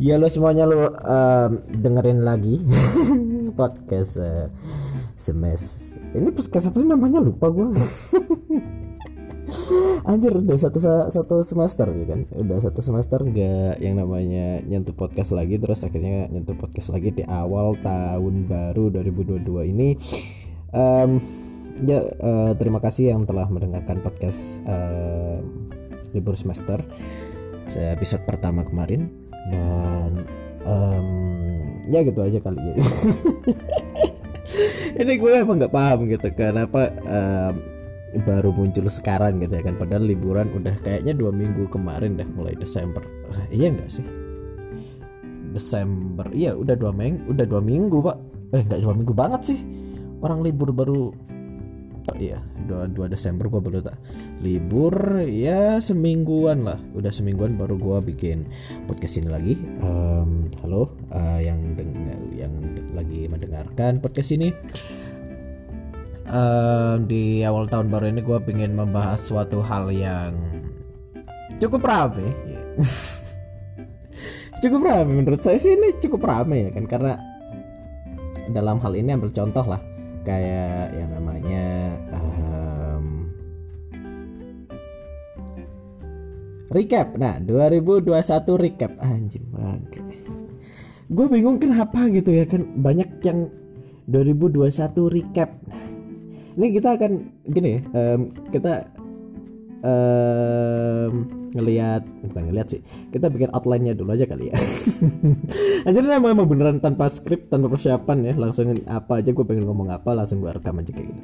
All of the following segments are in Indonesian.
Ya lo semuanya lo um, dengerin lagi podcast uh, semes. Ini podcast apa sih namanya lupa gue. Anjir udah satu satu semester ya kan Udah satu semester nggak yang namanya nyentuh podcast lagi Terus akhirnya nyentuh podcast lagi di awal tahun baru 2022 ini um, Ya uh, terima kasih yang telah mendengarkan podcast uh, libur semester episode pertama kemarin Dan um, ya gitu aja kali ya. Ini gue emang nggak paham gitu Kenapa um, baru muncul sekarang gitu ya kan. Padahal liburan udah kayaknya dua minggu kemarin dah mulai Desember. Uh, iya enggak sih? Desember iya udah dua minggu udah dua minggu pak. Eh enggak dua minggu banget sih. Orang libur baru iya. Dua, dua Desember gua baru tak libur. Ya semingguan lah. Udah semingguan baru gua bikin podcast ini lagi. Um, halo uh, yang yang lagi mendengarkan podcast ini. Uh, di awal tahun baru ini gue pengen membahas suatu hal yang cukup rame. Cukup rame. Menurut saya sih ini cukup rame ya kan? Karena dalam hal ini ambil contoh lah kayak yang namanya um, recap. Nah 2021 recap. Anjing banget gue bingung kenapa gitu ya kan banyak yang 2021 recap. Ini kita akan gini um, kita um, ngelihat bukan ngelihat sih. Kita bikin outline-nya dulu aja kali ya. Anjir ini emang beneran tanpa skrip tanpa persiapan ya. Langsung apa aja gue pengen ngomong apa langsung gue rekam aja kayak gitu.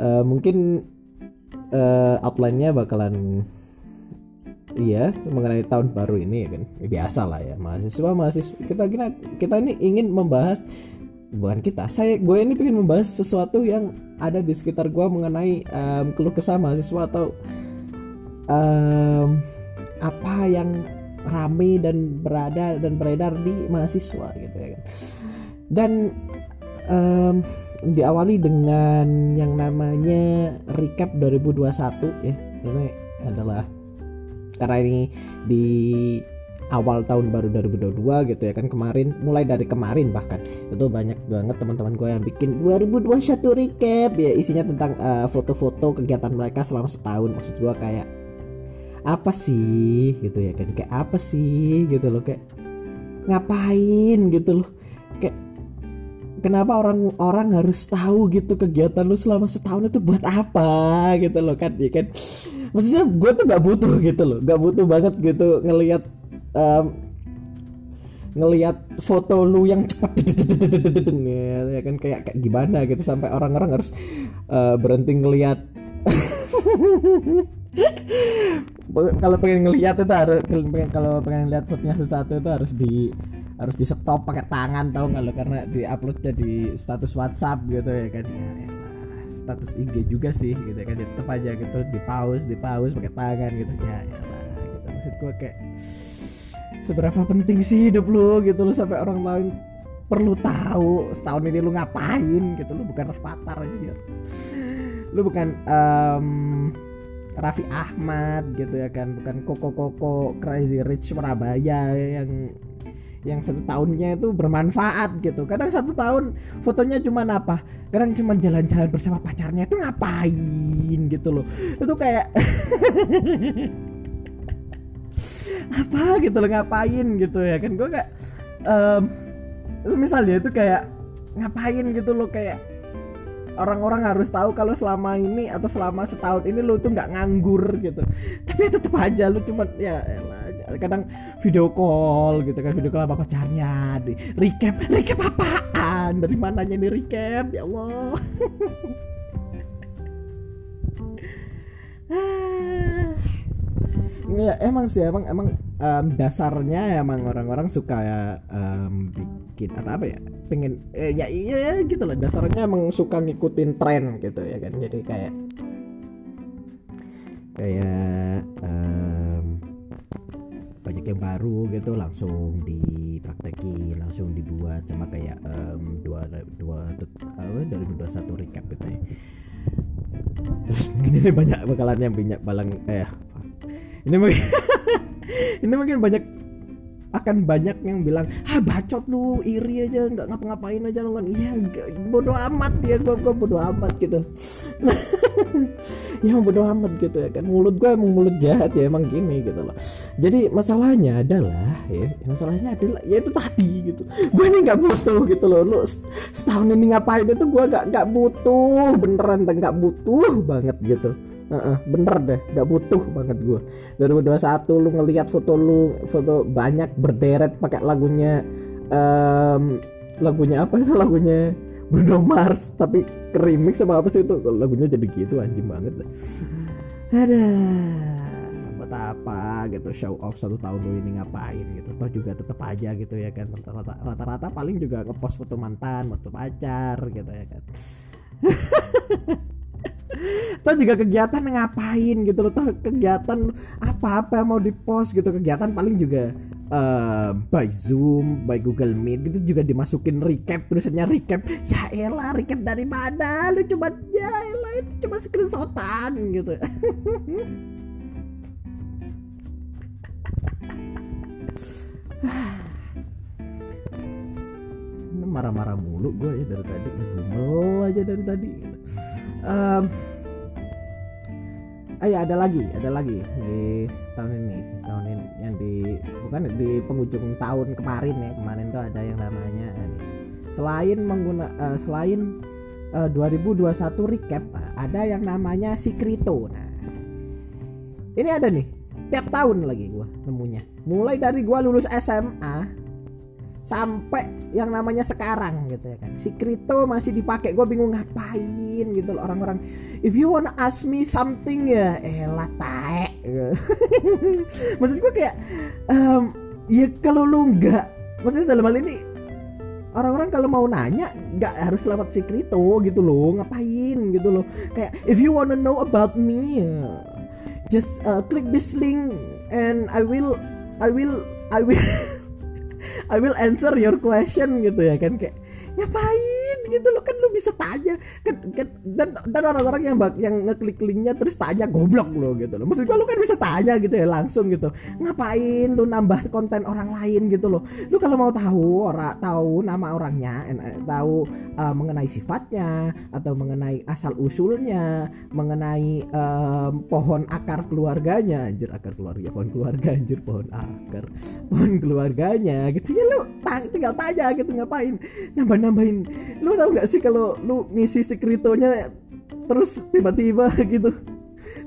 Uh, mungkin uh, outline-nya bakalan Iya, mengenai tahun baru ini ya kan. Ya, biasa lah ya, mahasiswa mahasiswa. Kita kita kita ini ingin membahas bukan kita saya gue ini pengen membahas sesuatu yang ada di sekitar gue mengenai um, keluh kesah mahasiswa atau um, apa yang rame dan berada dan beredar di mahasiswa gitu ya kan. Dan um, diawali dengan yang namanya recap 2021 ya. Ini adalah karena ini di awal tahun baru 2022 gitu ya kan kemarin mulai dari kemarin bahkan. Itu banyak banget teman-teman gue yang bikin 2021 recap. Ya isinya tentang foto-foto uh, kegiatan mereka selama setahun. Maksud gue kayak apa sih? Gitu ya kan kayak apa sih? Gitu loh kayak ngapain? Gitu loh kayak kenapa orang-orang harus tahu gitu kegiatan lu selama setahun itu buat apa? Gitu loh kan ya kan. Maksudnya gue tuh nggak butuh gitu loh nggak butuh banget gitu ngelihat um, ngelihat foto lu yang cepat ya kan kayak kayak gimana gitu sampai orang-orang harus uh, berhenti ngelihat kalau pengen ngelihat itu harus kalau pengen lihat fotonya sesuatu itu harus di harus di stop pakai tangan tau nggak lo? Karena di upload jadi status WhatsApp gitu ya kan. Ya, ya status IG juga sih gitu kan. Tetap aja gitu di pause di pause pakai tangan gitu. Ya ya lah gitu. Maksud gue kayak seberapa penting sih hidup lu gitu lu sampai orang lain perlu tahu setahun ini lu ngapain gitu. Lu bukan Rafathar aja lu bukan um, Raffi Ahmad gitu ya kan bukan Koko Koko Crazy Rich Surabaya yang yang satu tahunnya itu bermanfaat gitu. Kadang satu tahun fotonya cuma apa? Kadang cuma jalan-jalan bersama pacarnya itu ngapain gitu loh. Itu kayak apa gitu loh ngapain gitu ya kan. Gue kayak um, misalnya itu kayak ngapain gitu loh kayak orang-orang harus tahu kalau selama ini atau selama setahun ini lu tuh nggak nganggur gitu. Tapi tetap aja lu cuma ya kadang video call gitu kan video call apa pacarnya di recap recap apaan? Dari mananya nih recap? Ya Allah. Ya emang sih emang emang um, dasarnya emang orang-orang suka ya um, bikin atau apa ya pengen eh, ya iya ya, gitu lah dasarnya emang suka ngikutin tren gitu ya kan. Jadi kayak kayak um, banyak yang baru gitu langsung dipraktekin langsung dibuat sama kayak um, dua dua apa 2021 recap gitu ya. Terus ini banyak bakalan yang banyak balang eh ini mungkin ini mungkin banyak akan banyak yang bilang ah bacot lu iri aja nggak ngapa-ngapain aja lu. Kan iya bodoh amat ya gue gue bodoh amat gitu. Ya bodoh amat gitu ya kan. Mulut gue emang mulut jahat ya emang gini gitu loh. Jadi masalahnya adalah ya masalahnya adalah ya itu tadi gitu. Gue ini nggak butuh gitu loh. Lu setahun ini ngapain itu gue nggak nggak butuh. Beneran dan nggak butuh banget gitu Uh, uh, bener deh, gak butuh banget gue. 2021 lu ngelihat foto lu, foto banyak berderet pakai lagunya, um, lagunya apa itu lagunya Bruno Mars, tapi remix sama apa sih itu? Lagunya jadi gitu anjing banget deh. Ada buat apa gitu show off satu tahun lu ini ngapain gitu toh juga tetap aja gitu ya kan rata-rata paling juga ngepost foto mantan foto pacar gitu ya kan Toh juga kegiatan ngapain gitu loh kegiatan apa-apa mau di post gitu. Kegiatan paling juga uh, By Zoom, by Google Meet gitu juga dimasukin recap Tulisannya recap. Ya elah recap dari mana? Lu cuma ya elah itu cuma screenshotan gitu. Marah-marah mulu gue ya dari tadi ngedumel aja dari tadi um, ah ya ada lagi ada lagi di tahun ini tahun ini yang di bukan di penghujung tahun kemarin ya kemarin tuh ada yang namanya ini selain mengguna uh, selain uh, 2021 recap ada yang namanya Sikrito nah ini ada nih tiap tahun lagi gua nemunya. Mulai dari gua lulus SMA sampai yang namanya sekarang gitu ya kan. Si kripto masih dipakai gue bingung ngapain gitu loh orang-orang. If you wanna ask me something ya elah tae maksud gue kayak um, ya kalau lu nggak maksudnya dalam hal ini orang-orang kalau mau nanya nggak harus lewat si kripto gitu loh ngapain gitu loh. Kayak if you wanna know about me just uh, click this link and I will I will I will I will answer your question gitu ya kan kayak ngapain gitu lo kan lu bisa tanya kan, kan dan dan orang-orang yang yang ngeklik linknya terus tanya goblok lo gitu loh. Maksud gua lu kan bisa tanya gitu ya langsung gitu. Ngapain lu nambah konten orang lain gitu loh? Lu kalau mau tahu orang tahu nama orangnya eh, tahu uh, mengenai sifatnya atau mengenai asal usulnya mengenai um, pohon akar keluarganya anjir akar keluarga pohon keluarga anjir pohon akar pohon keluarganya gitu. Ya lu tinggal tanya gitu ngapain? Nambah nambahin lu tau gak sih kalau lu ngisi sekritonya terus tiba-tiba gitu?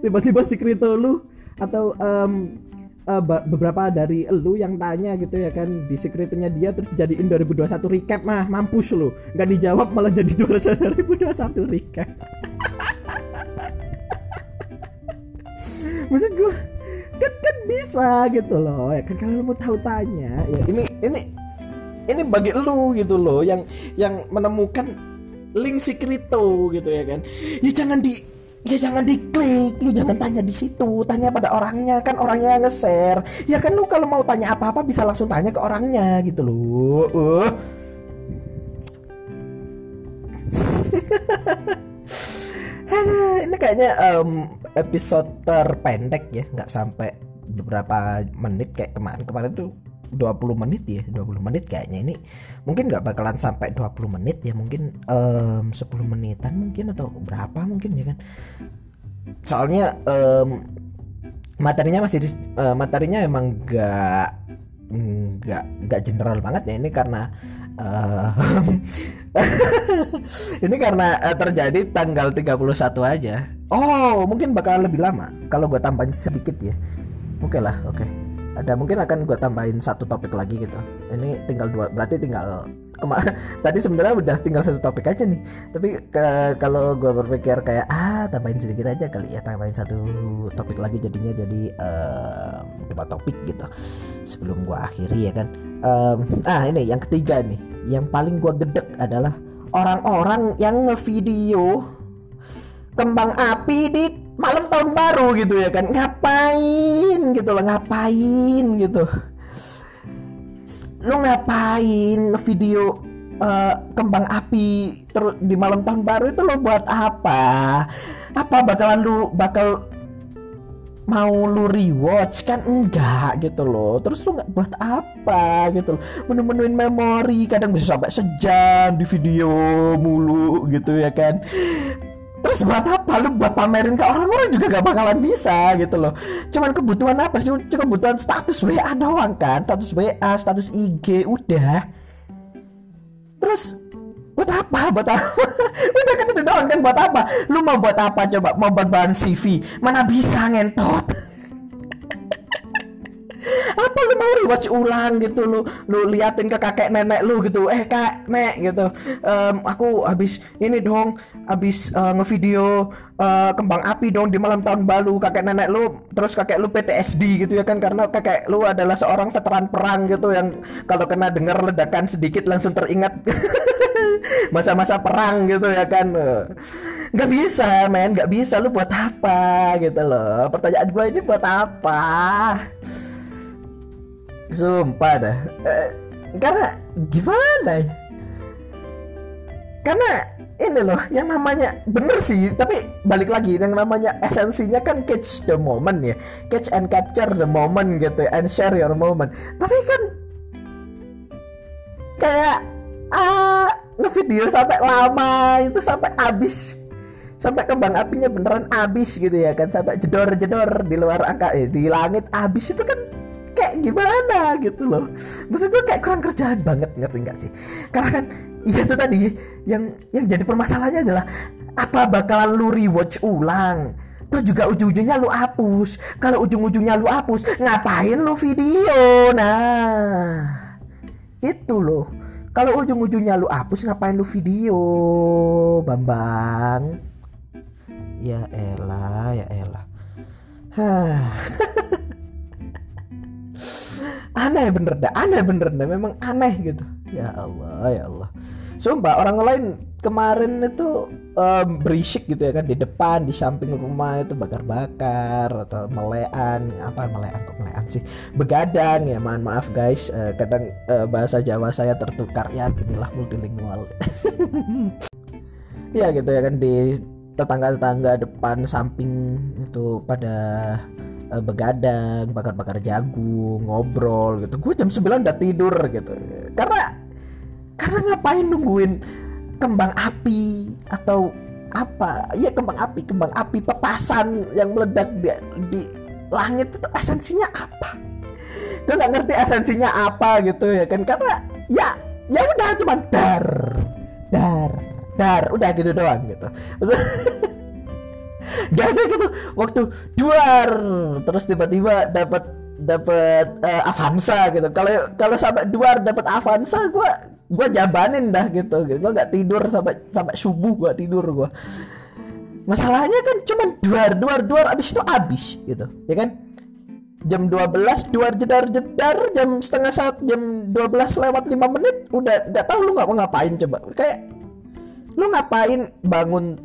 Tiba-tiba sekrito lu atau um, uh, beberapa dari lu yang tanya gitu ya kan di sekritonya dia terus dijadiin 2021 recap mah mampus lu. Nggak dijawab malah jadi 2021 recap. Maksud gue kan kan bisa gitu loh ya kan kalau lu mau tahu tanya ya. Ini ini ini bagi lu gitu loh yang yang menemukan link si kripto gitu ya kan. Ya jangan di ya jangan diklik. Lu jangan tanya di situ tanya pada orangnya. Kan orangnya nge-share. Ya kan lu kalau mau tanya apa-apa bisa langsung tanya ke orangnya gitu loh. Uh. ini kayaknya um, episode terpendek ya. Nggak sampai beberapa menit kayak kemarin. Kemarin tuh 20 menit ya 20 menit kayaknya ini. Mungkin nggak bakalan sampai 20 menit ya mungkin um, 10 menitan mungkin atau berapa mungkin ya kan. Soalnya um, materinya masih uh, materinya emang nggak nggak nggak general banget ya. Ini karena uh, ini karena uh, terjadi tanggal 31 aja. Oh mungkin bakalan lebih lama kalau gue tambahin sedikit ya. Oke okay lah oke. okay ada mungkin akan gue tambahin satu topik lagi gitu. Ini tinggal dua berarti tinggal kemarin tadi sebenarnya udah tinggal satu topik aja nih. Tapi kalau gue berpikir kayak ah tambahin sedikit aja kali ya tambahin satu topik lagi jadinya jadi um, dua topik gitu. Sebelum gue akhiri ya kan. Um, ah ini yang ketiga nih. Yang paling gue gedek adalah orang-orang yang ngevideo kembang api di malam tahun baru gitu ya kan. Ngapain gitu loh ngapain gitu. Lu ngapain video uh, kembang api terus di malam tahun baru itu lo buat apa? Apa bakalan lu bakal mau lu rewatch? Kan enggak gitu loh. Terus lu nggak buat apa gitu loh. Menu-menuin memori kadang bisa sampai sejam di video mulu gitu ya kan terus buat apa? Lu buat pamerin ke orang-orang juga gak bakalan bisa gitu loh. Cuman kebutuhan apa sih? Cuma kebutuhan status WA doang kan? Status WA status IG udah. Terus buat apa? Buat apa? Udah kan itu doang kan? Buat apa? Lu mau buat apa? Coba mau buat bahan CV mana bisa ngentot apa lu mau rewatch ulang gitu? Lu lu liatin ke kakek nenek lu gitu. Eh kak nek gitu. Um, aku habis ini dong habis uh, ngevideo uh, kembang api dong di malam tahun baru kakek nenek lu terus kakek lu PTSD gitu ya kan karena kakek lu adalah seorang veteran perang gitu yang kalau kena dengar ledakan sedikit langsung teringat masa-masa perang gitu ya kan. Nggak bisa men nggak bisa. Lu buat apa? Gitu loh. Pertanyaan gue ini buat apa Sumpah dah. Eh, karena gimana ya? Karena ini loh yang namanya bener sih tapi balik lagi yang namanya esensinya kan catch the moment ya catch and capture the moment gitu and share your moment tapi kan kayak ah ngevideo sampai lama itu sampai habis sampai kembang apinya beneran habis gitu ya kan sampai jedor jedor di luar angka eh, di langit habis itu kan gimana gitu loh. Maksud gue kayak kurang kerjaan banget ngerti nggak sih? Karena kan iya itu tadi yang yang jadi permasalahannya adalah apa bakalan lu rewatch ulang? Tuh juga ujung-ujungnya lu hapus. Kalau ujung-ujungnya lu hapus Ngapain lu video? Nah Itu loh. Kalau ujung-ujungnya lu hapus Ngapain lu video Bambang? Ya elah Ya elah. Hah aneh bener dah aneh bener dah memang aneh gitu. Ya Allah ya Allah. Sumpah orang lain kemarin itu um, berisik gitu ya kan di depan di samping rumah itu bakar-bakar atau melean apa melean kok melean sih? Begadang ya mohon maaf guys uh, kadang uh, bahasa Jawa saya tertukar ya inilah multilingual. Ya gitu ya kan di tetangga-tetangga depan samping itu pada uh, begadang, bakar-bakar jagung, ngobrol gitu. Gue jam 9 udah tidur gitu. Karena karena ngapain nungguin kembang api atau apa? Iya kembang api, kembang api petasan yang meledak di, di langit itu esensinya apa? Gue nggak ngerti esensinya apa gitu ya kan karena ya ya udah cuma dar dar dar udah gitu doang gitu. gak ada gitu waktu duar terus tiba-tiba dapat dapat uh, Avanza gitu. Kalau kalau sampai duar dapat Avanza gue gue jabanin dah gitu gue nggak tidur sampai sampai subuh gue tidur gue masalahnya kan cuma duar duar duar abis itu abis gitu ya kan? Jam 12 duar jedar jedar jam setengah saat jam 12 lewat 5 menit udah nggak tahu lu nggak mau ngapain coba. Kayak lu ngapain bangun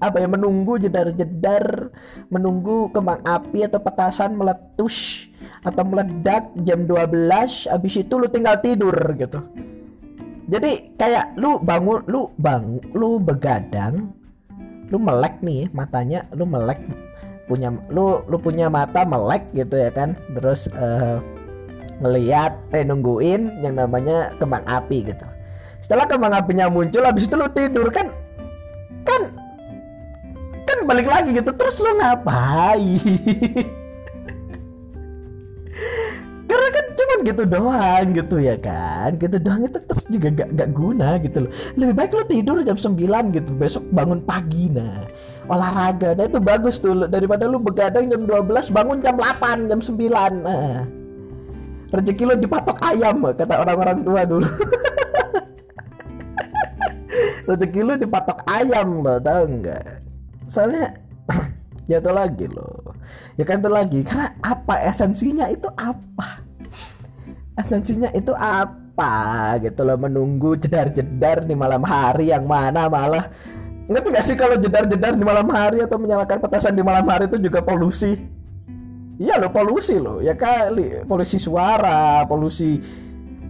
apa ya menunggu jedar-jedar menunggu kembang api atau petasan meletus atau meledak jam 12 habis itu lu tinggal tidur gitu. Jadi kayak lu bangun lu bang lu begadang lu melek nih matanya lu melek punya lu lu punya mata melek gitu ya kan. Terus uh, ngeliat eh nungguin yang namanya kembang api gitu. Setelah kembang apinya muncul habis itu lu tidur kan kan kan balik lagi gitu. Terus lo ngapain? Karena kan cuma gitu doang gitu ya kan. Gitu doang itu terus juga gak, gak guna gitu loh. Lebih baik lo tidur jam 9 gitu. Besok bangun pagi nah. Olahraga nah itu bagus tuh. Daripada lu begadang jam 12 bangun jam 8 jam 9 nah. Rezeki lo dipatok ayam kata orang-orang tua dulu. Rezeki lo dipatok ayam lo tau enggak soalnya jatuh lagi loh. Ya kan itu lagi. Karena apa? Esensinya itu apa? Esensinya itu apa? Gitu loh menunggu jedar-jedar di malam hari yang mana malah. Ngerti gak sih kalau jedar-jedar di malam hari atau menyalakan petasan di malam hari itu juga polusi? Iya loh polusi loh. Ya kali polusi suara polusi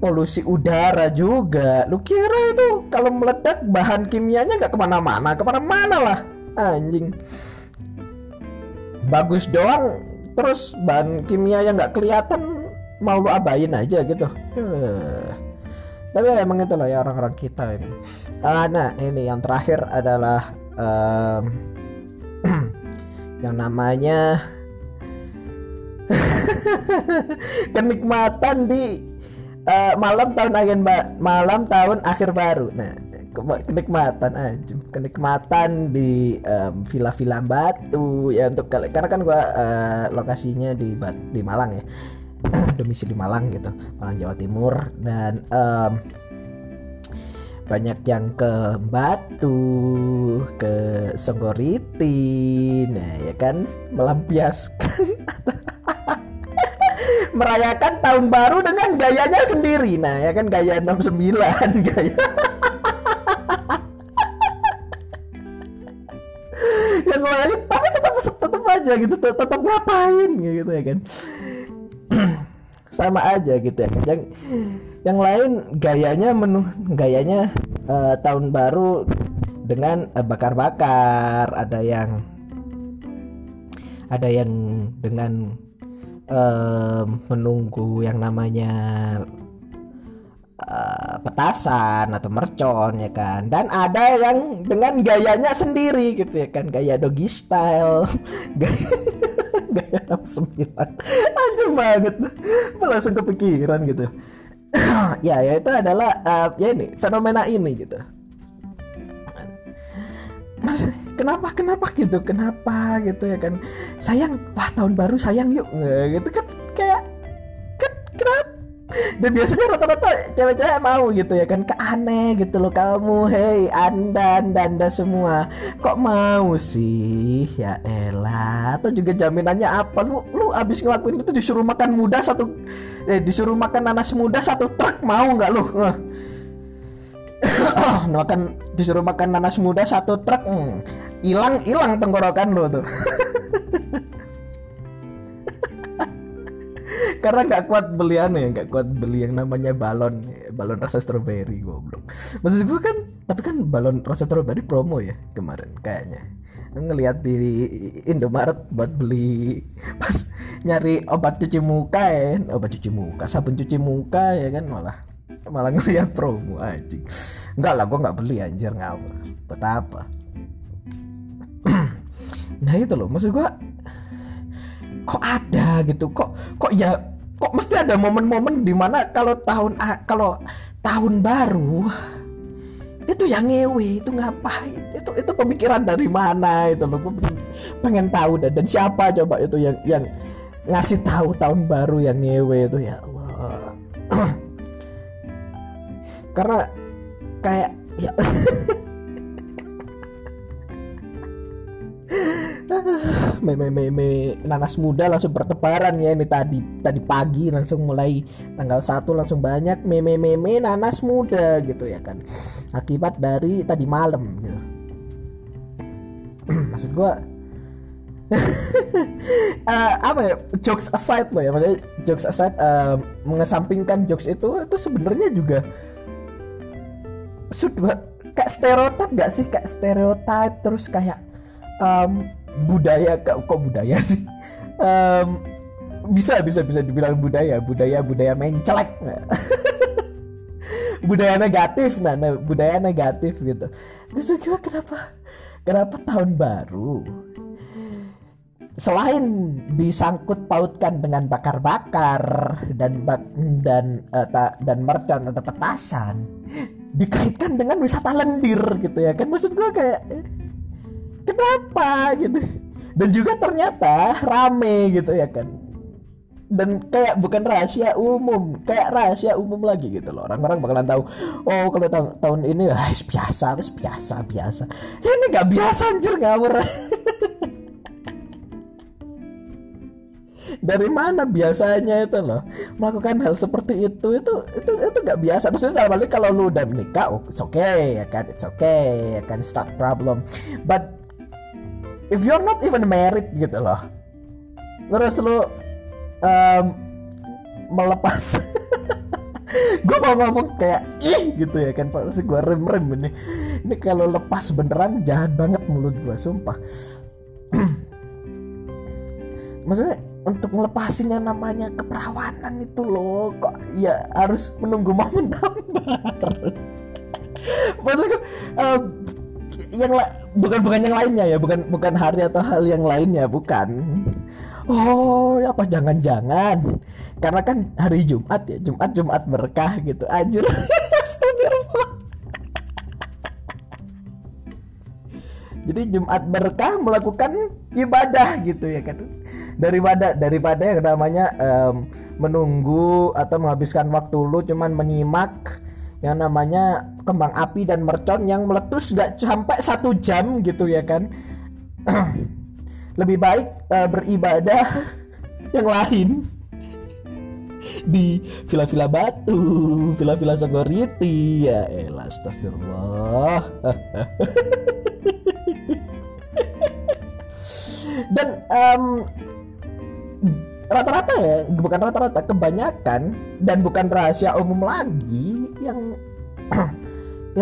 polusi udara juga. Lu kira itu kalau meledak bahan kimianya nggak ke mana-mana? Ke mana-mana lah anjing. Bagus doang terus bahan kimia yang nggak kelihatan mau lu abain aja gitu. Uh. tapi emang itu lah ya orang-orang kita ini. Uh, nah ini yang terakhir adalah um, yang namanya kenikmatan di uh, malam tahun akhir malam tahun akhir baru. Nah kenikmatan aja kenikmatan di um, villa-villa batu ya untuk karena kan gua uh, lokasinya di di Malang ya. Domisili Malang gitu. Malang Jawa Timur. Dan um, banyak yang ke Batu, ke Songgoriti, nah ya kan? Melampiaskan merayakan tahun baru dengan gayanya sendiri. Nah, ya kan? Gaya 69 gaya. Aja gitu tetap ngapain gitu ya kan. Sama aja gitu ya kan. Yang yang lain gayanya menu gayanya uh, tahun baru dengan uh, bakar-bakar. Ada yang ada yang dengan uh, menunggu yang namanya uh, petasan atau mercon ya kan? Dan ada yang dengan gayanya sendiri gitu ya kan? Gaya doggy style. Gaya gaya 69 aja banget. Langsung kepikiran gitu. Ya ya itu adalah uh, ya ini fenomena ini gitu. Mas kenapa kenapa gitu? Kenapa gitu ya kan? Sayang wah tahun baru sayang yuk. Gitu kan dan biasanya rata-rata cewek-cewek mau gitu ya kan keaneh gitu loh kamu hei anda anda anda semua. Kok mau sih? Ya elah atau juga jaminannya apa? Lu lu abis ngelakuin itu disuruh makan muda satu eh disuruh makan nanas muda satu truk mau nggak lu? Makan disuruh makan nanas muda satu truk hilang hmm. hilang tenggorokan lo tuh karena nggak kuat beli aneh nggak kuat beli yang namanya balon balon rasa strawberry goblok. Maksud gue kan tapi kan balon rasa strawberry promo ya kemarin kayaknya. Ngelihat di Indomaret buat beli pas nyari obat cuci muka ya obat cuci muka sabun cuci muka ya kan malah malah ngelihat promo anjing. Enggak lah gue nggak beli anjir ngapa betapa nah itu loh maksud gue kok ada gitu? Kok kok ya kok mesti ada momen-momen di mana kalau tahun kalau tahun baru itu yang ngewe itu ngapain itu itu pemikiran dari mana itu loh. Gue pengen, tahu dan, dan siapa coba itu yang yang ngasih tahu tahun baru yang ngewe itu? Ya Allah. Karena kayak ya me, me, me, me, nanas muda langsung bertebaran ya. Ini tadi tadi pagi langsung mulai tanggal 1 langsung banyak meme meme nanas muda gitu ya kan. Akibat dari tadi malam gitu. Maksud gua uh, apa ya jokes aside loh ya. Maksudnya jokes aside uh, mengesampingkan jokes itu itu sebenarnya juga sudah kayak stereotip gak sih? Kayak stereotip terus kayak um, budaya kok budaya sih? Um, bisa bisa bisa dibilang budaya budaya budaya mencelek budaya negatif nah, nah budaya negatif gitu. Gue kenapa kenapa tahun baru selain disangkut pautkan dengan bakar-bakar dan bak dan uh, ta, dan mercon atau petasan dikaitkan dengan wisata lendir gitu ya kan? Maksud gue kayak kenapa gitu. Dan juga ternyata rame gitu ya kan. Dan kayak bukan rahasia umum kayak rahasia umum lagi gitu loh. Orang-orang bakalan tahu oh kalau tahun tahun ini ah, biasa biasa biasa. Ya, ini nggak biasa anjir ngawur. Dari mana biasanya itu loh melakukan hal seperti itu itu itu itu nggak biasa. Maksudnya dalam kalau lu udah menikah oh, it's okay ya kan it's okay ya kan start problem. But if you're not even married gitu loh terus lu um, melepas. Gue mau ngomong kayak ih gitu ya kan pak. Gue rem rem ini. Ini kalau lepas beneran jahat banget mulut gue sumpah. Maksudnya untuk ngelepasin yang namanya keperawanan itu loh kok ya harus menunggu momen tahun baru maksudku uh, yang la- bukan bukan yang lainnya ya bukan bukan hari atau hal yang lainnya bukan. Oh apa? Jangan-jangan. Karena kan hari Jumat ya Jumat Jumat berkah gitu. Anjir. Jadi Jumat berkah melakukan ibadah gitu ya kan. Daripada daripada yang namanya em, menunggu atau menghabiskan waktu lu cuman menyimak yang namanya kembang api dan mercon yang meletus gak sampai satu jam gitu ya kan. Lebih baik eh, beribadah yang lain. Di villa-villa batu, villa-villa Sogoriti. Ya elah astagfirullah. Dan em, rata-rata ya bukan rata-rata kebanyakan dan bukan rahasia umum lagi yang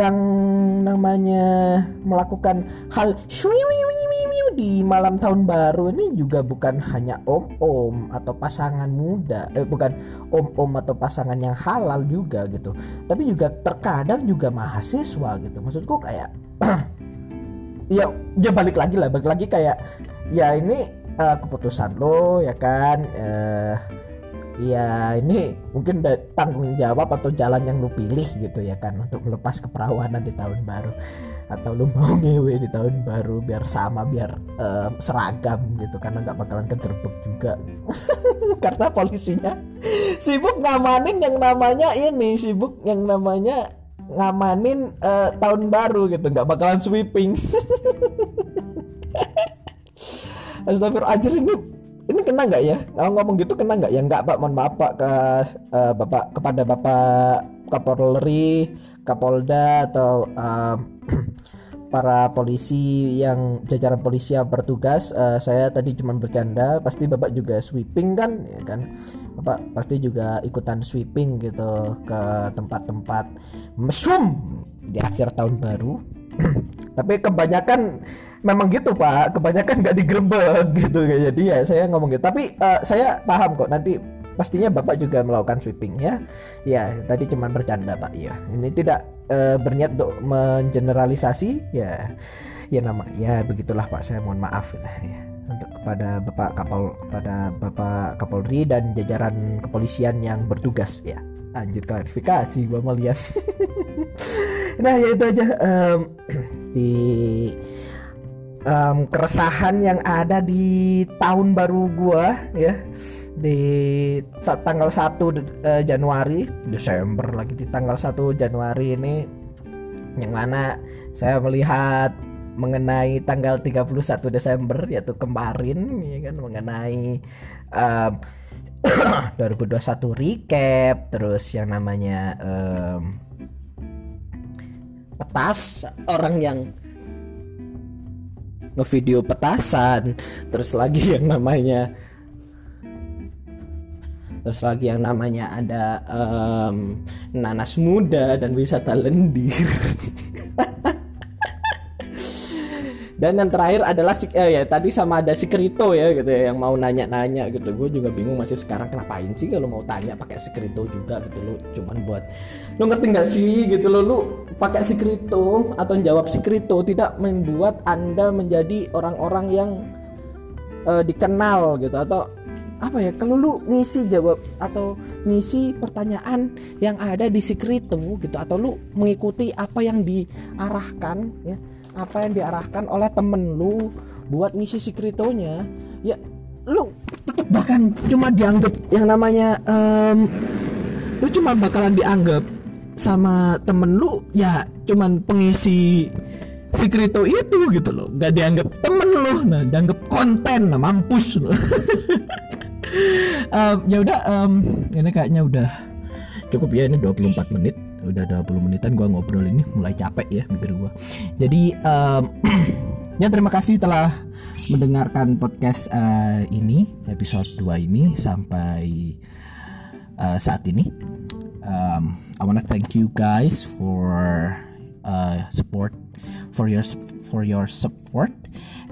yang namanya melakukan hal di malam tahun baru ini juga bukan hanya om-om atau pasangan muda eh bukan om-om atau pasangan yang halal juga gitu. Tapi juga terkadang juga mahasiswa gitu. Maksudku kayak ya ya balik lagi lah balik lagi kayak ya ini eh, keputusan lo ya kan? Eh ya ini mungkin tanggung jawab atau jalan yang lu pilih gitu ya kan? Untuk melepas keperawanan di tahun baru. Atau lu mau ngewe di tahun baru biar sama biar eh, seragam gitu karena nggak bakalan kegerbek juga. Karena polisinya sibuk ngamanin yang namanya ini sibuk yang namanya ngamanin eh, tahun baru gitu nggak bakalan sweeping Astagfirullahaladzim ini ini kena nggak ya? Kalau ngomong gitu kena nggak ya? Nggak pak, mohon maaf pak ke eh, bapak kepada bapak Kapolri, Kapolda atau em, para polisi yang jajaran polisi yang bertugas. Eh, saya tadi cuma bercanda. Pasti bapak juga sweeping kan, ya kan? Bapak pasti juga ikutan sweeping gitu ke tempat-tempat mesum di akhir tahun baru. Tapi kebanyakan memang gitu pak. Kebanyakan nggak digerebek gitu. Jadi ya saya ngomong gitu. Tapi eh, saya paham kok. Nanti pastinya bapak juga melakukan sweeping ya ya tadi cuma bercanda pak. Ya ini tidak eh, berniat untuk mengeneralisasi. Ya ya nama ya begitulah pak. Saya mohon maaf lah ya untuk kepada bapak kapol kepada bapak kapolri dan jajaran kepolisian yang bertugas ya anjir klarifikasi gua melihat nah ya itu aja em, di em, keresahan yang ada di tahun baru gua ya. Di tanggal 1 de- eh, Januari Desember lagi di tanggal 1 Januari ini yang mana saya melihat mengenai tanggal 31 Desember yaitu kemarin ya kan mengenai em, 2021 recap terus yang namanya em, petas orang yang ngevideo petasan terus lagi yang namanya terus lagi yang namanya ada em, nanas muda dan wisata lendir dan yang terakhir adalah si, eh, ya tadi sama ada si Krito ya gitu ya yang mau nanya-nanya gitu. Gue juga bingung masih sekarang kenapain sih kalau mau tanya pakai si Krito juga gitu lo cuman buat lo ngerti nggak sih gitu lo lu pakai si Krito atau jawab si Krito tidak membuat anda menjadi orang-orang yang eh, dikenal gitu. Atau apa ya kalau lu ngisi jawab atau ngisi pertanyaan yang ada di Secreto gitu atau lu mengikuti apa yang diarahkan ya apa yang diarahkan oleh temen lu buat ngisi Secretonya ya lu tetap bahkan cuma dianggap yang namanya em, lu cuma bakalan dianggap sama temen lu ya cuman pengisi Secreto itu gitu loh. Gak dianggap temen lu nah dianggap konten nah mampus lu. Em, ya udah em, ini kayaknya udah cukup ya ini 24 menit udah 20 menitan gua ngobrol ini mulai capek ya bibir gua. Jadi em, ya terima kasih telah mendengarkan podcast eh, ini episode 2 ini sampai eh, saat ini. Um, I wanna thank you guys for uh, support for your for your support.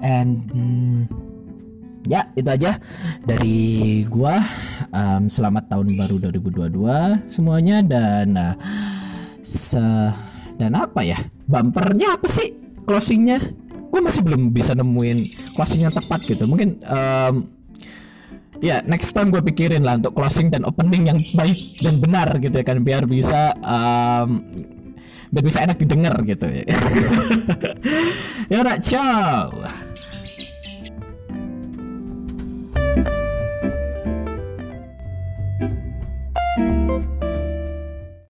And mm, ya itu aja dari gua. Um, selamat tahun baru 2022 semuanya dan uh, se dan apa ya? Bumpernya apa sih closingnya? Gue masih belum bisa nemuin closing yang tepat gitu. Mungkin um, ya next time gue pikirin lah untuk closing dan opening yang baik dan benar gitu ya kan. Biar bisa um, biar bisa enak didengar gitu ya. Ya udah ciao